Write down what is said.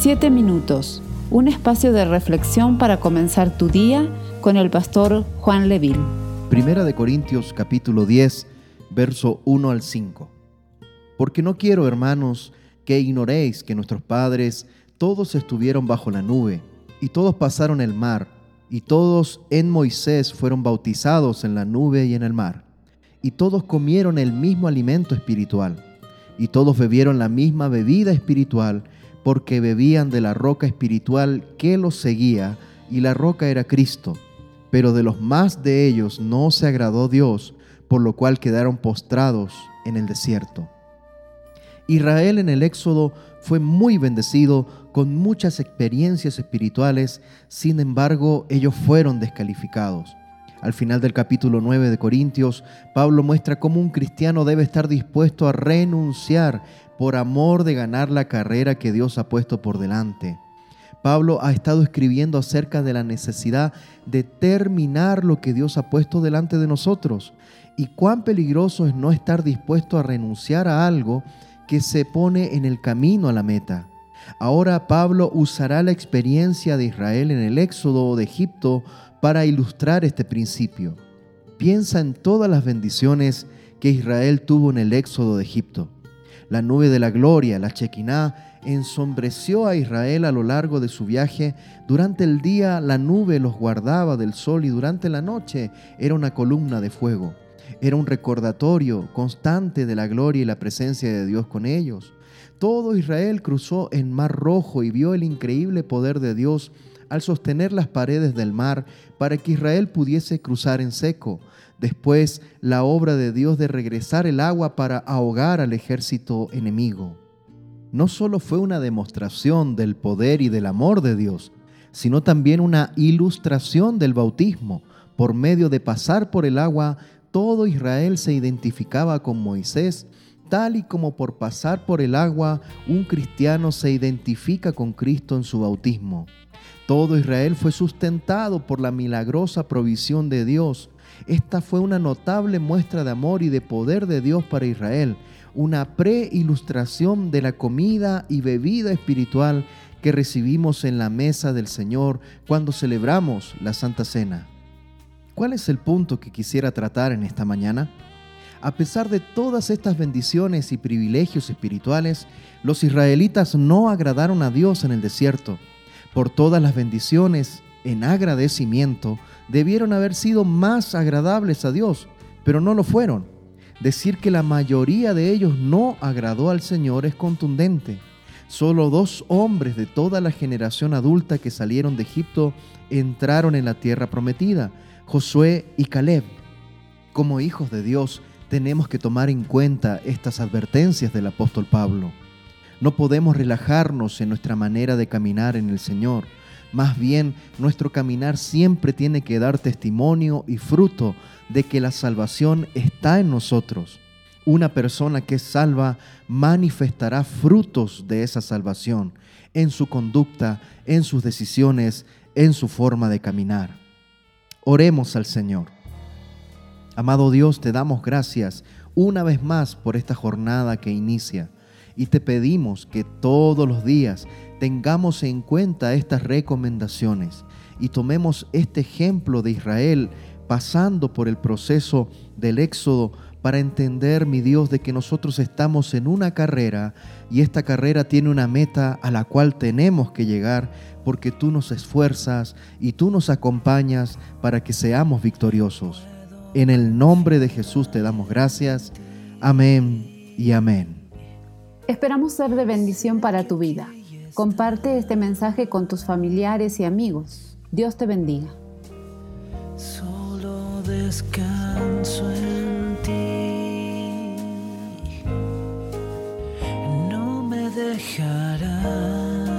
Siete minutos, un espacio de reflexión para comenzar tu día con el pastor Juan Leville. Primera de Corintios capítulo 10, verso 1 al 5. Porque no quiero, hermanos, que ignoréis que nuestros padres todos estuvieron bajo la nube, y todos pasaron el mar, y todos en Moisés fueron bautizados en la nube y en el mar, y todos comieron el mismo alimento espiritual, y todos bebieron la misma bebida espiritual, porque bebían de la roca espiritual que los seguía, y la roca era Cristo. Pero de los más de ellos no se agradó Dios, por lo cual quedaron postrados en el desierto. Israel en el Éxodo fue muy bendecido con muchas experiencias espirituales, sin embargo ellos fueron descalificados. Al final del capítulo 9 de Corintios, Pablo muestra cómo un cristiano debe estar dispuesto a renunciar por amor de ganar la carrera que Dios ha puesto por delante. Pablo ha estado escribiendo acerca de la necesidad de terminar lo que Dios ha puesto delante de nosotros y cuán peligroso es no estar dispuesto a renunciar a algo que se pone en el camino a la meta. Ahora Pablo usará la experiencia de Israel en el éxodo de Egipto para ilustrar este principio. Piensa en todas las bendiciones que Israel tuvo en el éxodo de Egipto. La nube de la gloria, la Chequiná, ensombreció a Israel a lo largo de su viaje. Durante el día la nube los guardaba del sol y durante la noche era una columna de fuego. Era un recordatorio constante de la gloria y la presencia de Dios con ellos. Todo Israel cruzó en Mar Rojo y vio el increíble poder de Dios al sostener las paredes del mar para que Israel pudiese cruzar en seco. Después, la obra de Dios de regresar el agua para ahogar al ejército enemigo. No solo fue una demostración del poder y del amor de Dios, sino también una ilustración del bautismo. Por medio de pasar por el agua, todo Israel se identificaba con Moisés, tal y como por pasar por el agua un cristiano se identifica con Cristo en su bautismo. Todo Israel fue sustentado por la milagrosa provisión de Dios. Esta fue una notable muestra de amor y de poder de Dios para Israel, una preilustración de la comida y bebida espiritual que recibimos en la mesa del Señor cuando celebramos la Santa Cena. ¿Cuál es el punto que quisiera tratar en esta mañana? A pesar de todas estas bendiciones y privilegios espirituales, los israelitas no agradaron a Dios en el desierto por todas las bendiciones en agradecimiento, debieron haber sido más agradables a Dios, pero no lo fueron. Decir que la mayoría de ellos no agradó al Señor es contundente. Solo dos hombres de toda la generación adulta que salieron de Egipto entraron en la tierra prometida, Josué y Caleb. Como hijos de Dios, tenemos que tomar en cuenta estas advertencias del apóstol Pablo. No podemos relajarnos en nuestra manera de caminar en el Señor. Más bien, nuestro caminar siempre tiene que dar testimonio y fruto de que la salvación está en nosotros. Una persona que es salva manifestará frutos de esa salvación en su conducta, en sus decisiones, en su forma de caminar. Oremos al Señor. Amado Dios, te damos gracias una vez más por esta jornada que inicia y te pedimos que todos los días tengamos en cuenta estas recomendaciones y tomemos este ejemplo de Israel pasando por el proceso del éxodo para entender, mi Dios, de que nosotros estamos en una carrera y esta carrera tiene una meta a la cual tenemos que llegar porque tú nos esfuerzas y tú nos acompañas para que seamos victoriosos. En el nombre de Jesús te damos gracias. Amén y amén. Esperamos ser de bendición para tu vida. Comparte este mensaje con tus familiares y amigos. Dios te bendiga. Solo descanso en ti. No me dejarás.